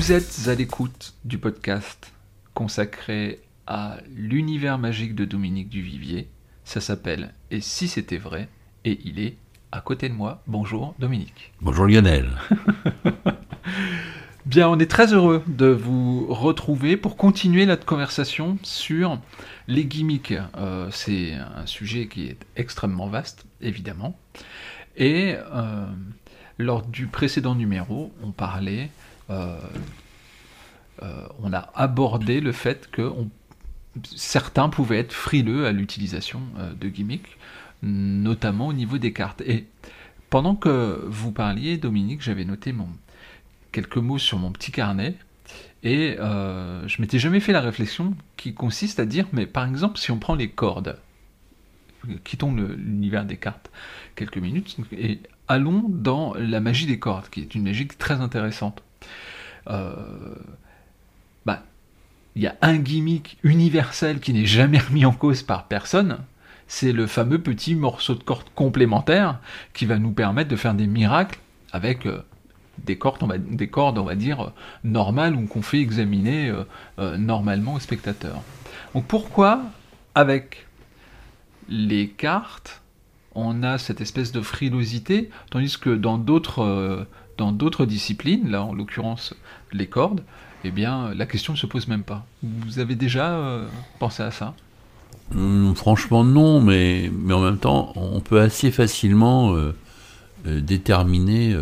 Vous êtes à l'écoute du podcast consacré à l'univers magique de Dominique Duvivier. Ça s'appelle Et si c'était vrai? Et il est à côté de moi. Bonjour Dominique. Bonjour Lionel. Bien, on est très heureux de vous retrouver pour continuer notre conversation sur les gimmicks. Euh, c'est un sujet qui est extrêmement vaste, évidemment. Et euh, lors du précédent numéro, on parlait, on a abordé le fait que certains pouvaient être frileux à l'utilisation de gimmicks, notamment au niveau des cartes. Et pendant que vous parliez, Dominique, j'avais noté quelques mots sur mon petit carnet. Et euh, je m'étais jamais fait la réflexion qui consiste à dire, mais par exemple, si on prend les cordes, quittons l'univers des cartes quelques minutes, et allons dans la magie des cordes, qui est une magie très intéressante. Euh, bah, il y a un gimmick universel qui n'est jamais remis en cause par personne, c'est le fameux petit morceau de corde complémentaire qui va nous permettre de faire des miracles avec euh, des cordes, on va, dire, normales ou qu'on fait examiner euh, euh, normalement aux spectateurs. Donc pourquoi, avec les cartes, on a cette espèce de frilosité, tandis que dans d'autres, euh, dans d'autres disciplines, là en l'occurrence les cordes, eh bien la question ne se pose même pas. Vous avez déjà pensé à ça? Hum, Franchement non, mais, mais en même temps, on peut assez facilement déterminer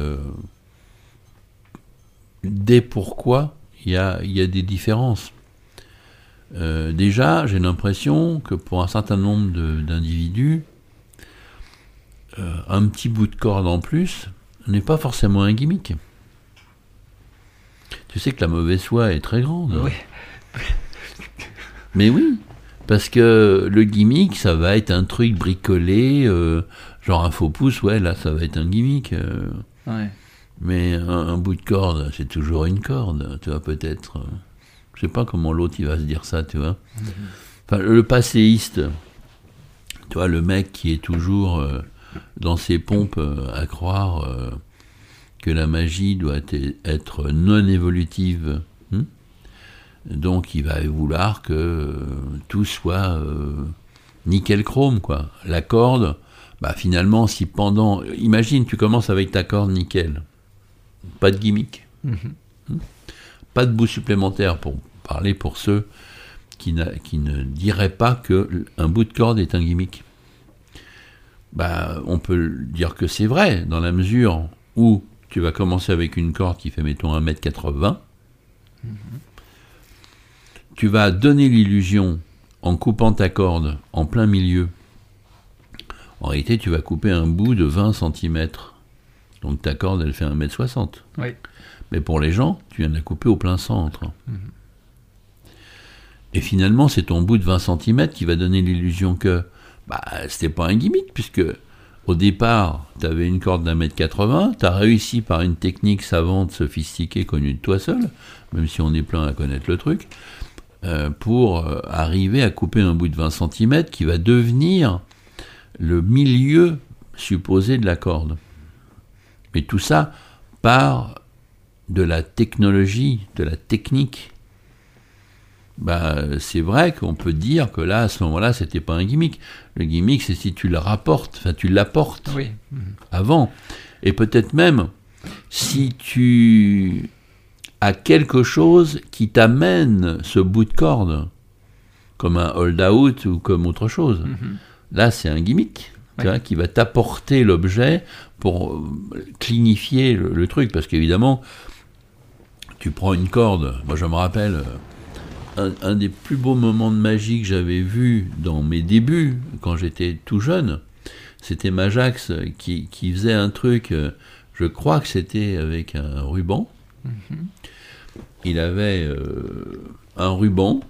dès pourquoi il y a, y a, des différences. Euh, déjà, j'ai l'impression que pour un certain nombre d'individus, euh, un petit bout de corde en plus n'est pas forcément un gimmick. Tu sais que la mauvaise foi est très grande. Oui. Mais oui, parce que le gimmick, ça va être un truc bricolé, euh, genre un faux pouce, ouais, là, ça va être un gimmick. Ouais. Mais un, bout de corde, c'est toujours une corde, tu vois, peut-être. Je sais pas comment l'autre il va se dire ça, tu vois. Enfin, le passéiste, tu vois, le mec qui est toujours euh, dans ses pompes euh, à croire euh, que la magie doit être non évolutive. Hein. donc il va vouloir que tout soit nickel chrome, quoi. La corde, bah finalement, si pendant. Imagine, tu commences avec ta corde nickel pas de gimmick. Mhm. Hmm? Pas de bout supplémentaire pour parler pour ceux qui, qui ne diraient pas qu'un bout de corde est un gimmick. Bah, on peut dire que c'est vrai, dans la mesure où tu vas commencer avec une corde qui fait, mettons, 1m80. Mhm. Tu vas donner l'illusion, en coupant ta corde en plein milieu, en réalité, tu vas couper un bout de 20 cm donc ta corde, elle fait 1m60. Oui. Mais pour les gens, tu viens de la couper au plein centre. Mhm. Et finalement, c'est ton bout de 20 cm qui va donner l'illusion que bah, c'était pas un gimmick, puisque au départ, tu avais une corde d'un mètre 80, tu as réussi par une technique savante, sophistiquée, connue de toi seul, même si on est plein à connaître le truc, euh, pour euh, arriver à couper un bout de 20 cm qui va devenir le milieu supposé de la corde. Mais tout ça part de la technologie, de la technique. Bah, c'est vrai qu'on peut dire que là, à ce moment-là, c'était pas un gimmick. Le gimmick, c'est si tu le rapportes, enfin, tu l'apportes oui. avant. Et peut-être même si tu as quelque chose qui t'amène ce bout de corde, comme un hold-out ou comme autre chose. Mhm. Là, c'est un gimmick qui va t'apporter l'objet pour euh, clignifier le, truc, parce qu'évidemment, tu prends une corde, moi je me rappelle, euh, un, des plus beaux moments de magie que j'avais vu dans mes débuts, quand j'étais tout jeune, c'était Majax qui, qui, faisait un truc, euh, je crois que c'était avec un ruban. Mm-hmm. Il avait un ruban,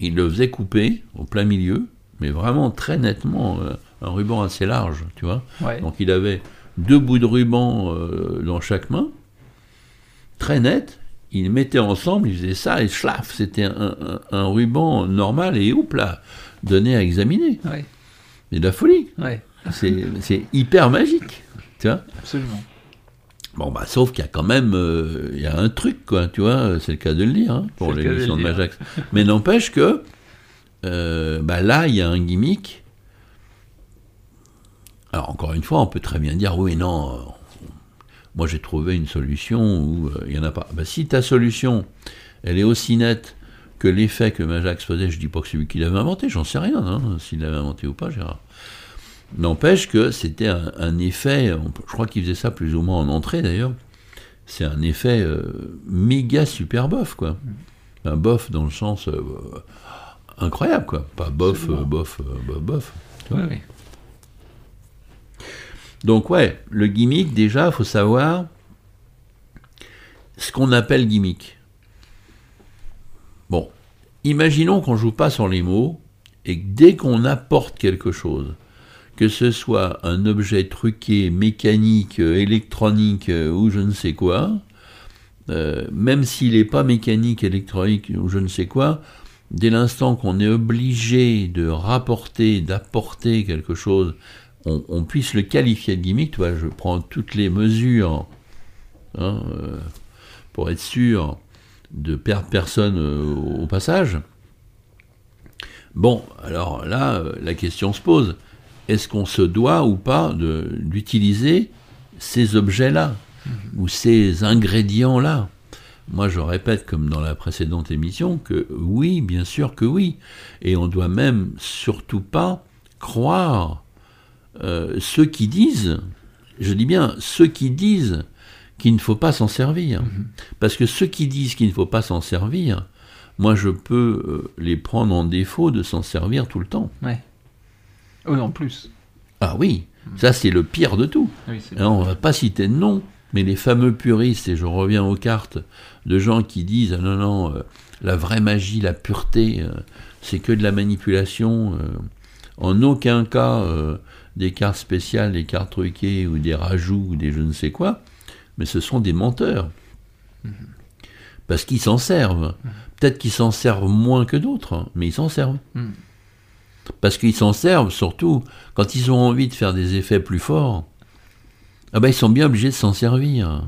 il le faisait couper au plein milieu, mais vraiment très nettement, euh, un ruban assez large, tu vois. Donc il avait deux bouts de ruban euh, dans chaque main, très net. Il mettait ensemble, il faisait ça et schlaf, c'était un, ruban normal et hop là, donné à examiner. Ouais. C'est de la folie. C'est hyper magique, tu vois. Absolument. Bon, bah, sauf qu'il y a quand même euh, il y a un truc, quoi, tu vois, c'est le cas de le dire, hein, pour de l'émission de dire. Majax. Mais n'empêche que, euh, bah, là, il y a un gimmick. Alors, encore une fois, on peut très bien dire, oui, non, euh, moi j'ai trouvé une solution où euh, il n'y en a pas. Bah, si ta solution, elle est aussi nette que l'effet que Majax faisait, je dis pas que c'est lui qui l'avait inventé, j'en sais rien, hein, s'il l'avait inventé ou pas, Gérard. N'empêche que c'était un, un effet, je crois qu'il faisait ça plus ou moins en entrée d'ailleurs, c'est un effet euh, méga super bof, quoi. Un bof dans le sens euh, incroyable, quoi. Pas bof, euh, bof, bof, bof. Oui, oui. Donc ouais, le gimmick, déjà, faut savoir ce qu'on appelle gimmick. Bon, imaginons qu'on joue pas sur les mots et que dès qu'on apporte quelque chose, que ce soit un objet truqué, mécanique, électronique euh, ou je ne sais quoi, euh, même s'il n'est pas mécanique, électronique ou je ne sais quoi, dès l'instant qu'on est obligé de rapporter, d'apporter quelque chose, on, puisse le qualifier de gimmick. Tu vois, je prends toutes les mesures hein, euh, pour être sûr de perdre personne euh, au passage. Bon, alors là, euh, la question se pose. Est-ce qu'on se doit ou pas d'utiliser ces objets-là ou ces ingrédients-là? Moi, je répète, comme dans la précédente émission, que oui, bien sûr que oui. Et on doit même surtout pas croire euh, ceux qui disent, je dis bien ceux qui disent qu'il ne faut pas s'en servir. Parce que ceux qui disent qu'il ne faut pas s'en servir, moi je peux euh, les prendre en défaut de s'en servir tout le temps. Ouais. Oui, en plus. Ah oui, ça c'est le pire de tout. Oui, c'est Alors, on va pas citer de nom, mais les fameux puristes, et je reviens aux cartes, de gens qui disent ah non, non, euh, la vraie magie, la pureté, euh, c'est que de la manipulation. euh, en aucun cas des cartes spéciales, des cartes truquées, ou des rajouts, ou des je ne sais quoi, mais ce sont des menteurs. Parce qu'ils s'en servent. Peut-être qu'ils s'en servent moins que d'autres, mais ils s'en servent. Mhm. Parce qu'ils s'en servent surtout quand ils ont envie de faire des effets plus forts. Ah ben ils sont bien obligés de s'en servir.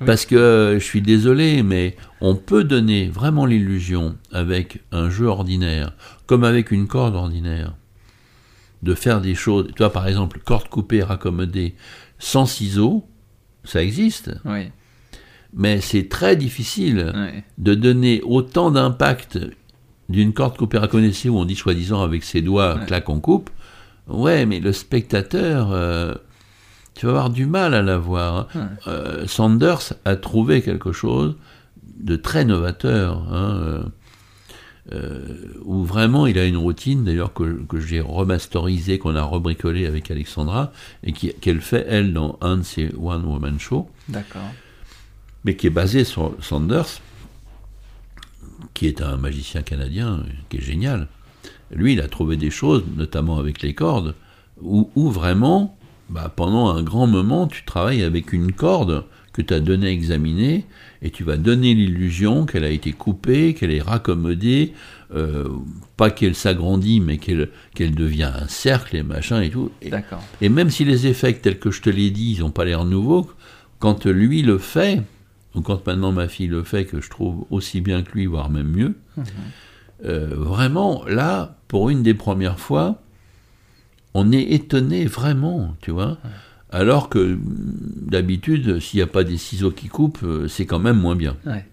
Oui. Parce que euh, je suis désolé, mais on peut donner vraiment l'illusion avec un jeu ordinaire, comme avec une corde ordinaire, de faire des choses. Tu vois, par exemple, corde coupée, raccommodée, sans ciseaux, ça existe, Oui, mais c'est très difficile oui. de donner autant d'impact d'une corde coupée raccommodée où on dit soi-disant avec ses doigts, Ouais. clac, on coupe. Ouais, mais le spectateur, euh, tu vas avoir du mal à la voir. hein. Euh, Sanders a trouvé quelque chose de très novateur, hein, euh, où vraiment il a une routine, d'ailleurs que, que j'ai remasterisé, qu'on a rebricolé avec Alexandra, et qui- qu'elle fait, elle, dans un de ses One Woman Show D'accord. mais qui est basé sur Sanders, qui est un magicien canadien, qui est génial. Lui, il a trouvé des choses, notamment avec les cordes, où, où vraiment, bah, pendant un grand moment, tu travailles avec une corde que tu as donnée à examiner, et tu vas donner l'illusion qu'elle a été coupée, qu'elle est raccommodée, euh, pas qu'elle s'agrandit, mais qu'elle qu'elle devient un cercle et machin et tout. Et, et même si les effets tels que je te l'ai dit, ils n'ont pas l'air nouveaux, quand lui le fait, ou quand maintenant ma fille le fait, que je trouve aussi bien que lui, voire même mieux, euh, vraiment, là, pour une des premières fois, on est étonné vraiment, tu vois. Alors que mm, d'habitude, s'il n'y a pas des ciseaux qui coupent, euh, c'est quand même moins bien. Ouais.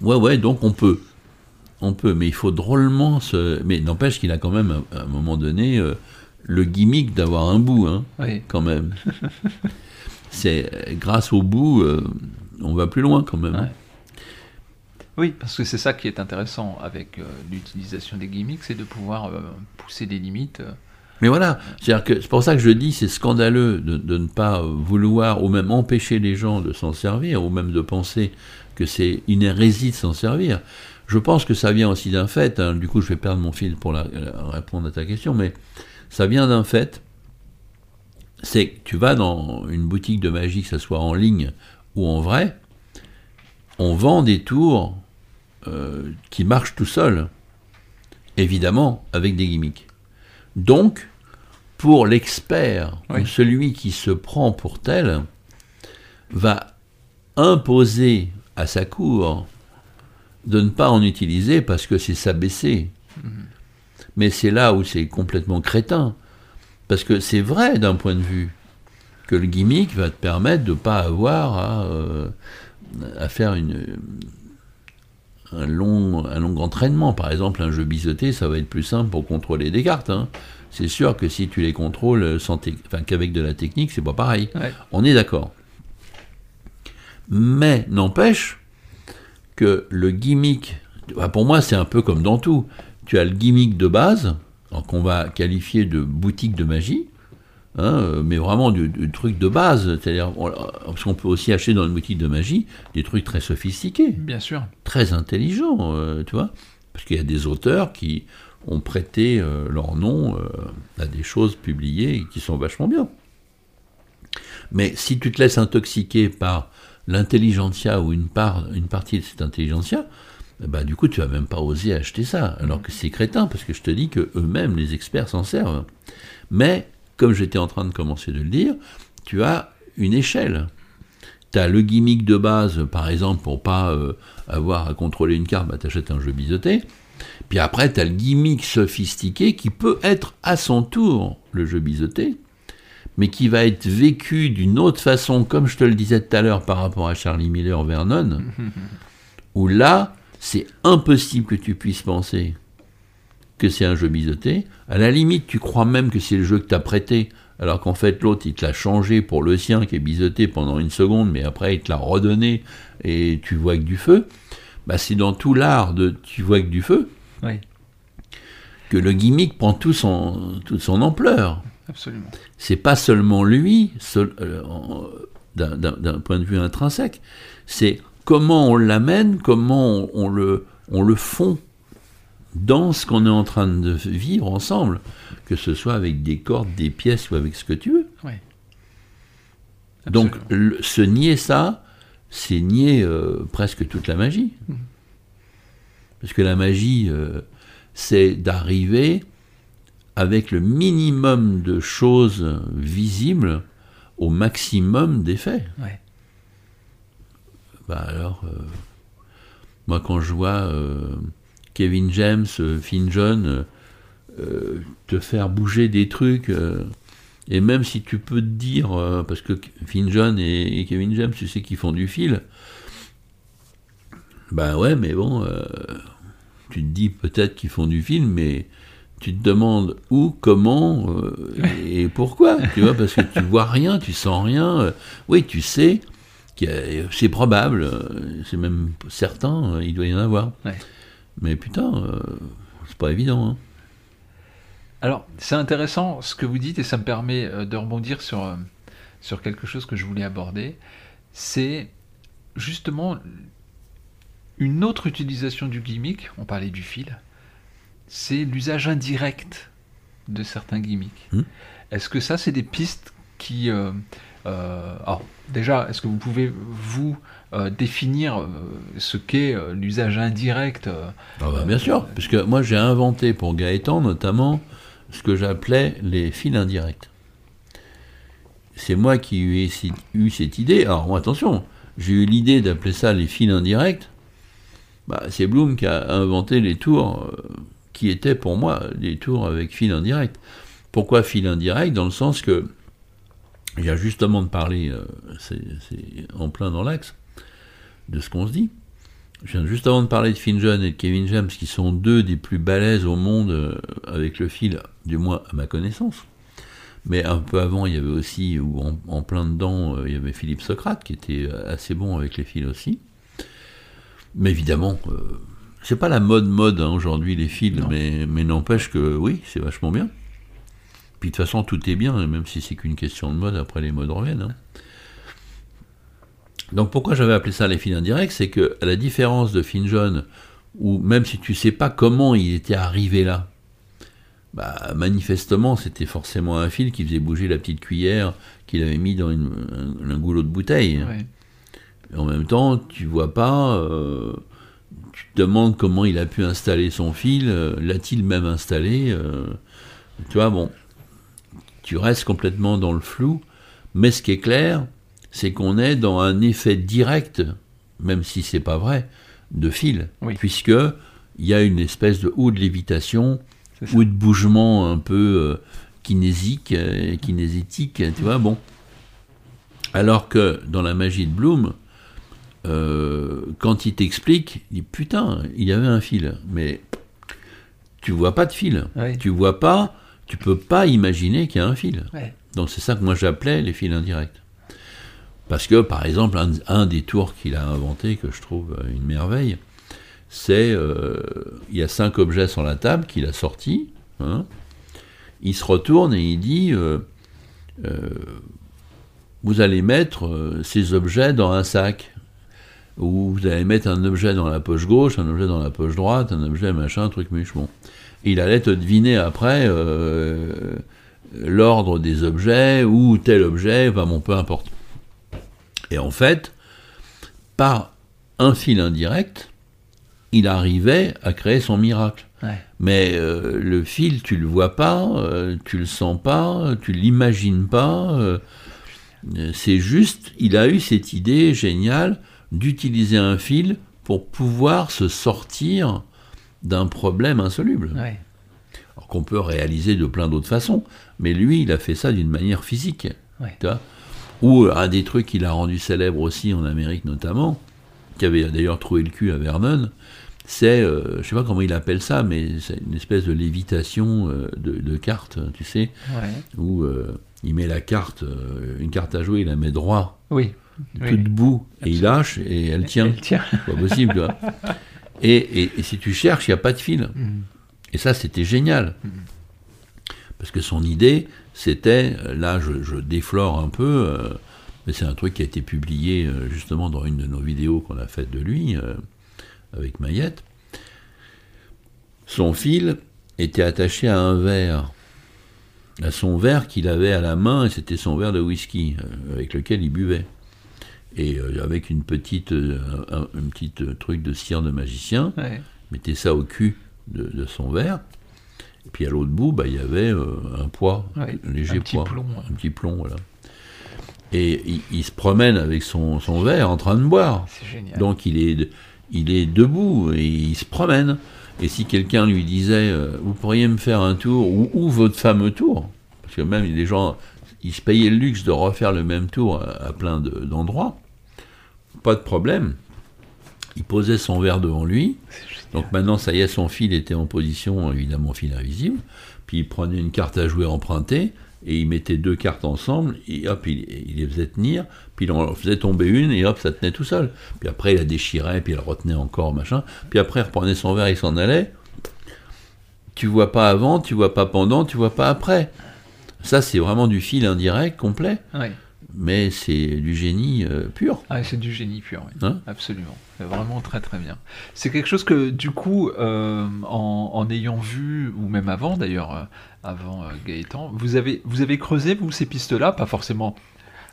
Ouais, ouais, donc on peut. On peut, mais il faut drôlement se. Mais n'empêche qu'il a quand même, à un moment donné, euh, le gimmick d'avoir un bout, hein, Oui. quand même. C'est grâce au bout, euh, on va plus loin quand même. Ouais. Oui, parce que c'est ça qui est intéressant avec euh, l'utilisation des gimmicks, c'est de pouvoir pousser des limites. Euh. Mais voilà, c'est pour ça que je dis c'est scandaleux de, ne pas vouloir ou même empêcher les gens de s'en servir ou même de penser que c'est une hérésie de s'en servir. Je pense que ça vient aussi d'un fait. hein, du coup, je vais perdre mon fil pour la- la- répondre à ta question, mais ça vient d'un fait. C'est que tu vas dans une boutique de magie, que ce soit en ligne ou en vrai, on vend des tours euh, qui marchent tout seuls, évidemment avec des gimmicks. Donc, pour l'expert, Oui. celui qui se prend pour tel, va imposer à sa cour de ne pas en utiliser parce que c'est s'abaisser. Mais c'est là où c'est complètement crétin. Parce que c'est vrai d'un point de vue que le gimmick va te permettre de ne pas avoir à, euh, à faire une, un, long, un long entraînement. Par exemple, un jeu biseauté, ça va être plus simple pour contrôler des cartes. hein. C'est sûr que si tu les contrôles sans enfin, qu'avec de la technique, c'est pas pareil. Ouais. On est d'accord. Mais n'empêche que le gimmick, bah, pour moi c'est un peu comme dans tout. Tu as le gimmick de base, qu'on va qualifier de boutique de magie, hein, euh, mais vraiment du, du truc de base. C'est-à-dire, on- parce qu'on peut aussi acheter dans une boutique de magie des trucs très sophistiqués Bien sûr. très intelligent, euh, tu vois, parce qu'il y a des auteurs qui ont prêté euh, leur nom euh, à des choses publiées et qui sont vachement bien. Mais si tu te laisses intoxiquer par l'intelligentsia ou une, part, une partie de cette intelligentsia, ben, du coup, tu vas même pas oser acheter ça, alors que c'est crétin, parce que je te dis que eux-mêmes, les experts, s'en servent. Mais, comme j'étais en train de commencer de le dire, tu as une échelle. Tu as le gimmick de base, par exemple, pour pas euh, avoir à contrôler une carte, bah, tu achètes un jeu biseauté. Puis après, tu as le gimmick sophistiqué qui peut être à son tour le jeu biseauté, mais qui va être vécu d'une autre façon, comme je te le disais tout à l'heure par rapport à Charlie Miller Vernon, où là, c'est impossible que tu puisses penser que c'est un jeu biseauté. À la limite, tu crois même que c'est le jeu que tu as prêté, alors qu'en fait, l'autre, il te l'a changé pour le sien qui est biseauté pendant une seconde, mais après, il te l'a redonné et tu vois que du feu. Bah, c'est dans tout l'art de tu vois que du feu Oui, que le gimmick prend tout son, toute son ampleur. absolument. C'est pas seulement lui, seul- euh, d'un point de vue intrinsèque, c'est comment on l'amène, comment on, on le, on le fond dans ce qu'on est en train de vivre ensemble, que ce soit avec des cordes, des pièces ou avec ce que tu veux. Donc le- se nier ça, c'est nier euh, presque toute la magie. Parce que la magie, euh, c'est d'arriver avec le minimum de choses visibles au maximum d'effets. Ouais. Bah alors, euh, moi quand je vois Kevin James, euh, Finn John euh, euh, te faire bouger des trucs, et même si tu peux te dire, parce que Finn John et, Kevin James, tu sais qu'ils font du fil, bah ouais, mais bon, tu te dis peut-être qu'ils font du film, mais tu te demandes où, comment et pourquoi, tu vois, parce que tu vois rien, tu sens rien. oui, tu sais c'est probable, c'est même certain, il doit y en avoir. Mais putain, euh, c'est pas évident. Hein. Alors, c'est intéressant ce que vous dites et ça me permet euh, de rebondir sur, euh, sur quelque chose que je voulais aborder. C'est justement une autre utilisation du gimmick, on parlait du fil, c'est l'usage indirect de certains gimmicks. Hmm. Est-ce que ça, c'est des pistes qui... euh, alors, déjà, est-ce que vous pouvez, vous, euh, définir euh, ce qu'est euh, l'usage indirect euh, Ah bah, bien sûr, parce que moi j'ai inventé pour Gaëtan notamment ce que j'appelais les fils indirects. C'est moi qui ai eu, cette idée. Alors attention, j'ai eu l'idée d'appeler ça les fils indirects. Bah, c'est Bloom qui a inventé les tours euh, qui étaient pour moi des tours avec fils indirects. Pourquoi fils indirects Dans le sens que, il y a justement de parler, euh, c'est en plein dans l'axe de ce qu'on se dit. Je viens juste avant de parler de Finn John et de Kevin James, qui sont deux des plus balèzes au monde euh, avec le fil, du moins à ma connaissance. Mais un peu avant, il y avait aussi, ou en, en plein dedans, euh, il y avait Philippe Socrate, qui était assez bon avec les fils aussi. Mais évidemment, euh, c'est pas la mode mode hein, aujourd'hui, les fils, Non. mais, mais n'empêche que oui, c'est vachement bien. Puis de toute façon, tout est bien, même si c'est qu'une question de mode, après les modes reviennent. hein. Donc pourquoi j'avais appelé ça les fils indirects, c'est que à la différence de Finn John, où même si tu sais pas comment il était arrivé là, bah manifestement c'était forcément un fil qui faisait bouger la petite cuillère qu'il avait mis dans une- un, un goulot de bouteille. ouais. Et en même temps, tu vois pas, euh, tu te demandes comment il a pu installer son fil, euh, l'a-t-il même installé euh, Tu vois, bon. Tu restes complètement dans le flou. Mais ce qui est clair, c'est qu'on est dans un effet direct, même si c'est pas vrai, de fil, Oui. puisque il y a une espèce de ou de lévitation ou de bougement un peu euh, kinésique, euh, kinésétique, tu vois, bon. Alors que dans la magie de Bloom, euh, quand il t'explique, il dit putain, il y avait un fil, mais tu vois pas de fil, Ouais. tu vois pas, tu peux pas imaginer qu'il y a un fil. Ouais. Donc c'est ça que moi j'appelais les fils indirects. Parce que par exemple, un, un des tours qu'il a inventé, que je trouve euh, une merveille, c'est euh, il y a cinq objets sur la table qu'il a sortis. hein. il se retourne et il dit euh, euh, vous allez mettre ces objets dans un sac. Ou vous allez mettre un objet dans la poche gauche, un objet dans la poche droite, un objet machin, un truc. Et il allait te deviner après euh, l'ordre des objets ou tel objet, enfin bon, peu importe. Et en fait, par un fil indirect, il arrivait à créer son miracle. Ouais. Mais euh, le fil, tu le vois pas, euh, tu le sens pas, tu l'imagines pas. euh, c'est juste, il a eu cette idée géniale d'utiliser un fil pour pouvoir se sortir d'un problème insoluble. Ouais. Alors qu'on peut réaliser de plein d'autres façons. Mais lui, il a fait ça d'une manière physique. Ouais. Tu vois Ou euh, un des trucs qu'il a rendu célèbre aussi en Amérique notamment, qui avait d'ailleurs trouvé le cul à Vernon, c'est, euh, je sais pas comment il appelle ça, mais c'est une espèce de lévitation euh, de, de cartes, tu sais, Ouais. où euh, il met la carte, une carte à jouer, il la met droit, Oui. Tout debout, et il lâche, et elle tient. Elle tient. C'est pas possible, tu vois. Et, et- et si tu cherches, il n'y a pas de fil. Mhm. Et ça, c'était génial. Parce que son idée, c'était, là, je, je déflore un peu, euh, mais c'est un truc qui a été publié euh, justement dans une de nos vidéos qu'on a faites de lui, euh, avec Mayette. Son fil était attaché à un verre, à son verre qu'il avait à la main, et c'était son verre de whisky avec lequel il buvait. Et euh, avec une petite, euh, un, un petite euh, truc de cire de magicien, Ouais. mettait ça au cul de, de son verre. Et puis à l'autre bout, bah, il y avait euh, un poids, Ouais, un léger un petit poids, plomb, ouais. un petit plomb, voilà. Et il, il se promène avec son, son verre en train de boire. C'est génial. Donc il est, il est debout et il se promène. Et si quelqu'un lui disait, vous pourriez me faire un tour, ou, ou votre fameux tour, parce que même les gens, ils se payaient le luxe de refaire le même tour à, à plein de- d'endroits, pas de problème. Il posait son verre devant lui, donc maintenant, ça y est, son fil était en position, évidemment, fil invisible. Puis il prenait une carte à jouer empruntée, et il mettait deux cartes ensemble, et hop, il, il les faisait tenir, puis il en faisait tomber une, et hop, ça tenait tout seul. Puis après, il la déchirait, puis il la retenait encore, machin. Puis après, il reprenait son verre, il s'en allait. Tu vois pas avant, tu vois pas pendant, tu vois pas après. Ça, c'est vraiment du fil indirect, complet, Ouais. Mais c'est du génie euh, pur. Ah, c'est du génie pur, oui. Hein absolument. C'est vraiment très très bien. C'est quelque chose que, du coup, euh, en, en ayant vu, ou même avant d'ailleurs, euh, avant Gaëtan, vous avez, vous avez creusé, vous, ces pistes-là, pas forcément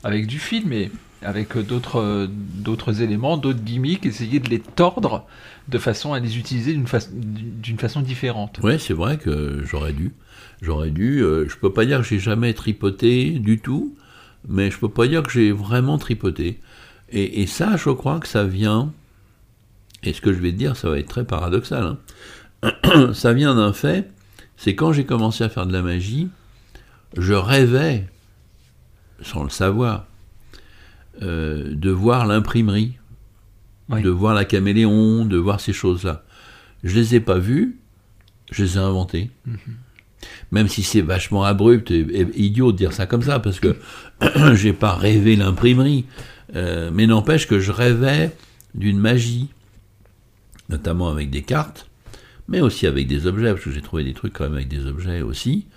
avec du fil, mais avec d'autres d'autres éléments, d'autres gimmicks, essayer de les tordre de façon à les utiliser d'une fa- d'une façon différente. Ouais, c'est vrai que j'aurais dû. J'aurais dû. euh, je peux pas dire que j'ai jamais tripoté du tout, mais je peux pas dire que j'ai vraiment tripoté. Et, et ça, je crois que ça vient. Et ce que je vais te dire, ça va être très paradoxal. hein. ça vient d'un fait. C'est quand j'ai commencé à faire de la magie, je rêvais, sans le savoir, euh, de voir l'imprimerie, Oui. de voir la caméléon, de voir ces choses-là. Je les ai pas vues, je les ai inventées. Même si c'est vachement abrupt et, et idiot de dire ça comme ça, parce que j'ai pas rêvé l'imprimerie, euh, mais n'empêche que je rêvais d'une magie, notamment avec des cartes, mais aussi avec des objets, parce que j'ai trouvé des trucs quand même avec des objets aussi,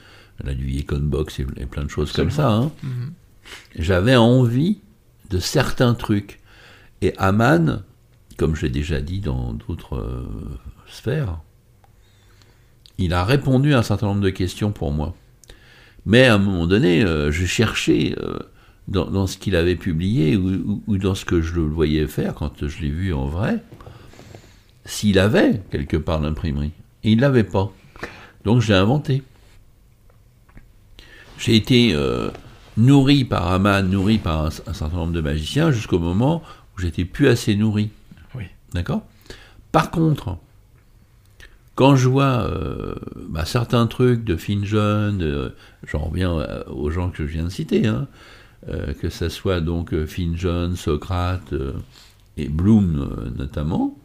là du Icon Box et, plein de choses comme ça. hein. Mhm. J'avais envie de certains trucs. Et Aman, comme je l'ai déjà dit dans d'autres euh, sphères, il a répondu à un certain nombre de questions pour moi. Mais à un moment donné, euh, je cherchais euh, dans, dans ce qu'il avait publié ou, ou- ou dans ce que je le voyais faire quand je l'ai vu en vrai, s'il avait quelque part l'imprimerie. Et il l'avait pas. Donc j'ai inventé. j'ai été euh, nourri par Aman, nourri par un, un certain nombre de magiciens, jusqu'au moment où j'étais plus assez nourri. Oui. D'accord? Par contre, quand je vois euh, bah, certains trucs de Finjon, de- j'en reviens euh, aux gens que je viens de citer, hein, euh, que ça soit donc euh, Finjon, Socrate euh, et Bloom euh, notamment,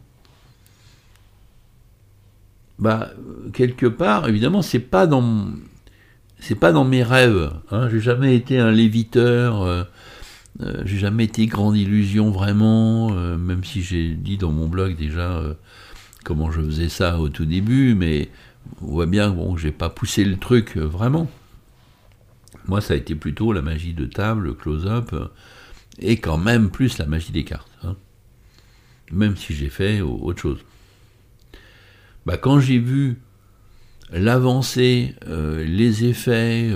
bah euh, quelque part, évidemment, c'est pas dans pas dans mes rêves. Hein, j'ai jamais été un léviteur. euh, euh, j'ai jamais été grande illusion vraiment, euh, même si j'ai dit dans mon blog déjà euh, comment je faisais ça au tout début, mais on voit bien bon, que j'ai pas poussé le truc euh, vraiment. Moi, ça a été plutôt la magie de table, le close-up, euh, et quand même plus la magie des cartes. hein. Même si j'ai fait au- autre chose. Bah, quand j'ai vu l'avancée, euh, les effets,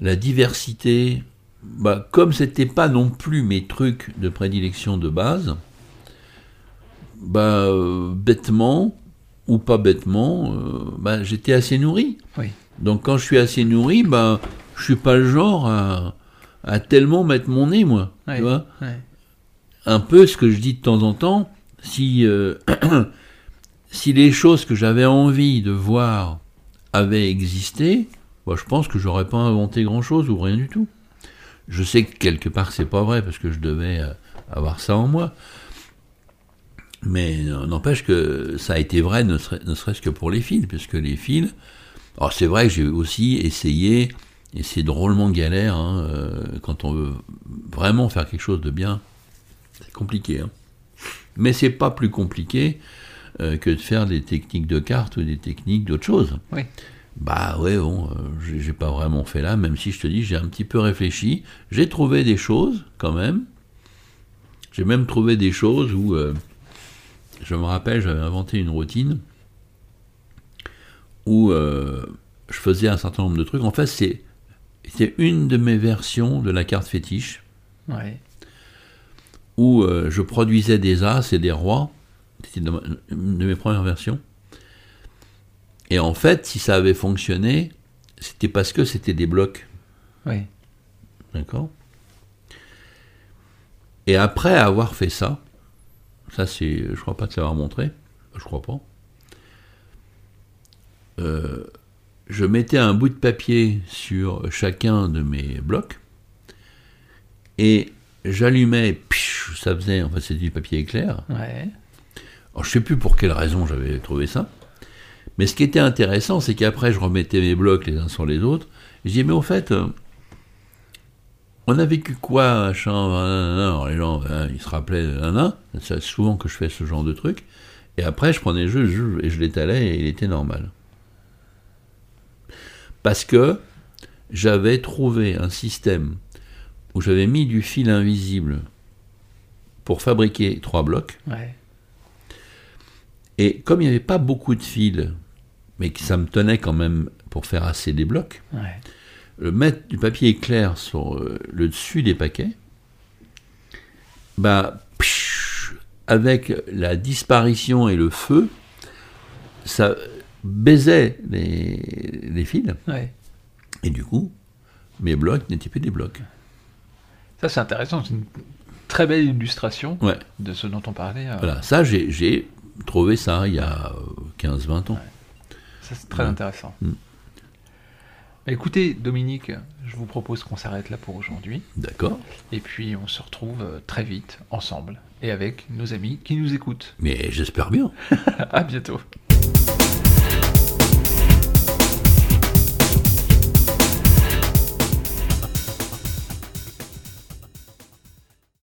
la diversité, bah, comme c'était pas non plus mes trucs de prédilection de base, bah, euh, bêtement ou pas bêtement, euh, bah, j'étais assez nourri. Oui. Donc quand je suis assez nourri, bah, je suis pas le genre à, à tellement mettre mon nez, moi. Ouais. Tu vois Ouais. un peu ce que je dis de temps en temps, si, euh, si les choses que j'avais envie de voir avaient existé, bah, je pense que j'aurais pas inventé grand-chose ou rien du tout. Je sais que quelque part c'est pas vrai parce que je devais avoir ça en moi. Mais n'empêche que ça a été vrai ne, serait- ne serait-ce que pour les fils, puisque les fils, alors c'est vrai que j'ai aussi essayé, et c'est drôlement galère, hein, euh, quand on veut vraiment faire quelque chose de bien, c'est compliqué. Hein. Mais c'est pas plus compliqué euh, que de faire des techniques de cartes ou des techniques d'autre chose. Oui. Bah ouais, bon, euh, j'ai- j'ai pas vraiment fait là, même si je te dis, j'ai un petit peu réfléchi. J'ai trouvé des choses quand même. J'ai même trouvé des choses où, euh, je me rappelle, j'avais inventé une routine où euh, je faisais un certain nombre de trucs. En fait, c'était une de mes versions de la carte fétiche Ouais. où euh, je produisais des as et des rois. C'était une de mes premières versions. Et en fait, si ça avait fonctionné, c'était parce que c'était des blocs. Oui. D'accord? Et après avoir fait ça, ça c'est, je crois pas te l'avoir montré, je crois pas. euh, je mettais un bout de papier sur chacun de mes blocs et j'allumais, ça faisait, en fait c'était du papier éclair. Ouais. Alors, je sais plus pour quelle raison j'avais trouvé ça. Mais ce qui était intéressant, c'est qu'après, je remettais mes blocs les uns sur les autres. Et je disais, mais au fait, euh, on a vécu quoi, machin, nanana Alors, les gens, hein, ils se rappelaient, nanana. C'est souvent que je fais ce genre de truc. Et après, je prenais le jeu je- et je l'étalais et il était normal. Parce que j'avais trouvé un système où j'avais mis du fil invisible pour fabriquer trois blocs. Ouais. Et comme il n'y avait pas beaucoup de fils, mais que ça me tenait quand même pour faire assez des blocs, Ouais. Le mettre du papier éclair sur euh, le dessus des paquets, bah, avec la disparition et le feu, ça baisait les, les fils, Ouais. et du coup, mes blocs n'étaient plus des blocs. Ça, c'est intéressant. C'est une très belle illustration Ouais, de ce dont on parlait. euh, voilà, ça j'ai trouvé ça il y a euh, 15-20 ans. Ça, c'est très Ouais. intéressant. Mm. Bah, Écoutez, Dominique, je vous propose qu'on s'arrête là pour aujourd'hui. D'accord Et puis, on se retrouve euh, très vite, ensemble, et avec nos amis qui nous écoutent. Mais j'espère bien. à bientôt.